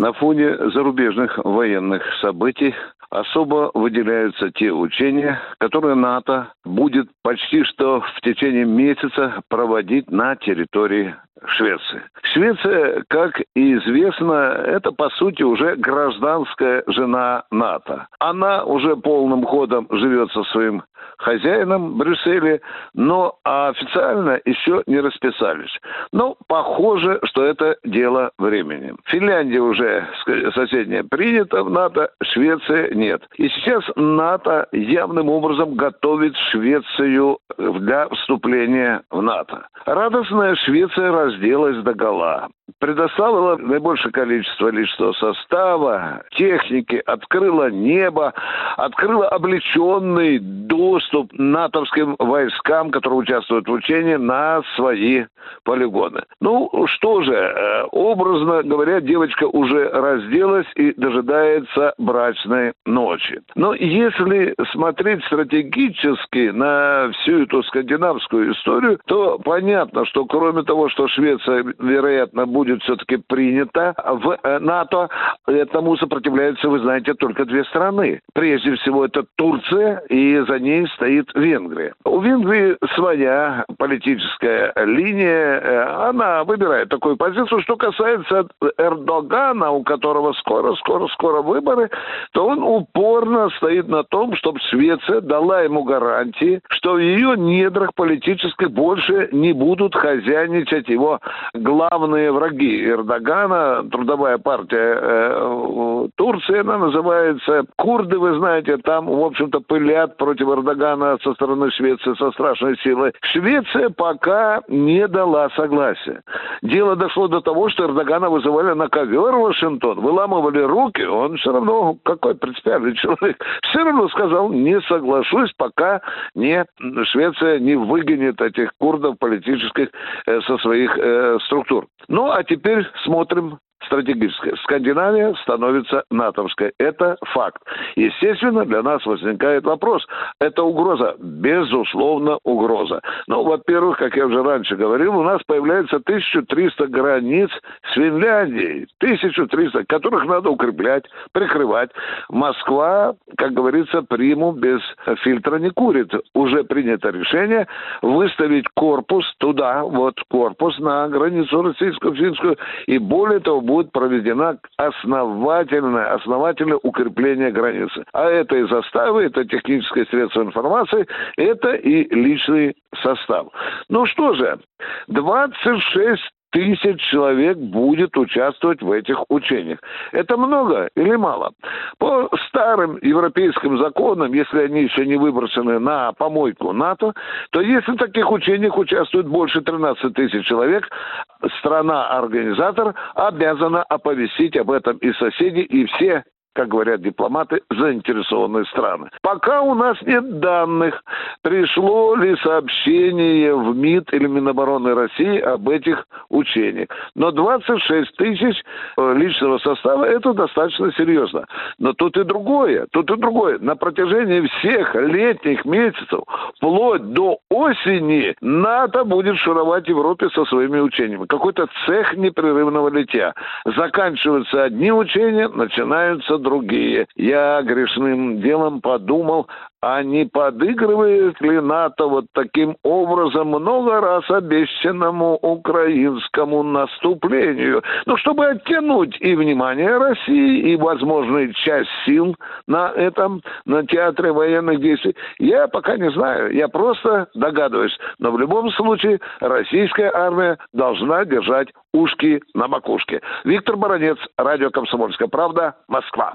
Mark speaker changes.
Speaker 1: На фоне зарубежных военных событий особо выделяются те учения, которые НАТО будет почти что в течение месяца проводить на территории Швеции. Швеция, как известно, это по сути уже гражданская жена НАТО. Она уже полным ходом живет со своим хозяином в Брюсселе, но официально еще не расписались. Но похоже, что это дело времени. Финляндия уже соседняя принята в НАТО, Швеция нет. И сейчас НАТО явным образом готовит Швецию для вступления в НАТО. Радостная Швеция разделась до гола предоставила наибольшее количество личного состава, техники, открыла небо, открыла облеченный доступ натовским войскам, которые участвуют в учении, на свои полигоны. Ну, что же, э, образно говоря, девочка уже разделась и дожидается брачной ночи. Но если смотреть стратегически на всю эту скандинавскую историю, то понятно, что кроме того, что Швеция, вероятно, будет будет все-таки принято в э, НАТО, этому сопротивляются, вы знаете, только две страны. Прежде всего, это Турция, и за ней стоит Венгрия. У Венгрии своя политическая линия, э, она выбирает такую позицию. Что касается Эрдогана, у которого скоро, скоро, скоро выборы, то он упорно стоит на том, чтобы Швеция дала ему гарантии, что в ее недрах политических больше не будут хозяйничать его главные враги враги Эрдогана, трудовая партия э, Турции, она называется. Курды, вы знаете, там, в общем-то, пылят против Эрдогана со стороны Швеции со страшной силой. Швеция пока не дала согласия. Дело дошло до того, что Эрдогана вызывали на ковер Вашингтон, выламывали руки, он все равно, какой принципиальный человек, все равно сказал, не соглашусь, пока не Швеция не выгонит этих курдов политических э, со своих э, структур. Ну, а теперь смотрим стратегическая. Скандинавия становится натовской. Это факт. Естественно, для нас возникает вопрос. Это угроза? Безусловно, угроза. Ну, во-первых, как я уже раньше говорил, у нас появляется 1300 границ с Финляндией. 1300, которых надо укреплять, прикрывать. Москва, как говорится, приму без фильтра не курит. Уже принято решение выставить корпус туда, вот корпус на границу российско-финскую. И более того, будет проведена основательное, основательное укрепление границы. А это и заставы, это техническое средство информации, это и личный состав. Ну что же, 26 тысяч человек будет участвовать в этих учениях. Это много или мало? По старым европейским законам, если они еще не выброшены на помойку НАТО, то если в таких учениях участвует больше 13 тысяч человек, страна-организатор обязана оповестить об этом и соседей, и все как говорят дипломаты, заинтересованные страны. Пока у нас нет данных, пришло ли сообщение в МИД или Минобороны России об этих учениях. Но 26 тысяч э, личного состава – это достаточно серьезно. Но тут и другое, тут и другое. На протяжении всех летних месяцев, вплоть до осени, НАТО будет шуровать Европе со своими учениями. Какой-то цех непрерывного литья. Заканчиваются одни учения, начинаются другие. Я грешным делом подумал, а не подыгрывает ли НАТО вот таким образом много раз обещанному украинскому наступлению? Ну, чтобы оттянуть и внимание России, и, возможно, часть сил на этом, на театре военных действий. Я пока не знаю, я просто догадываюсь. Но в любом случае российская армия должна держать ушки на макушке. Виктор Баранец, Радио «Комсомольская правда», Москва.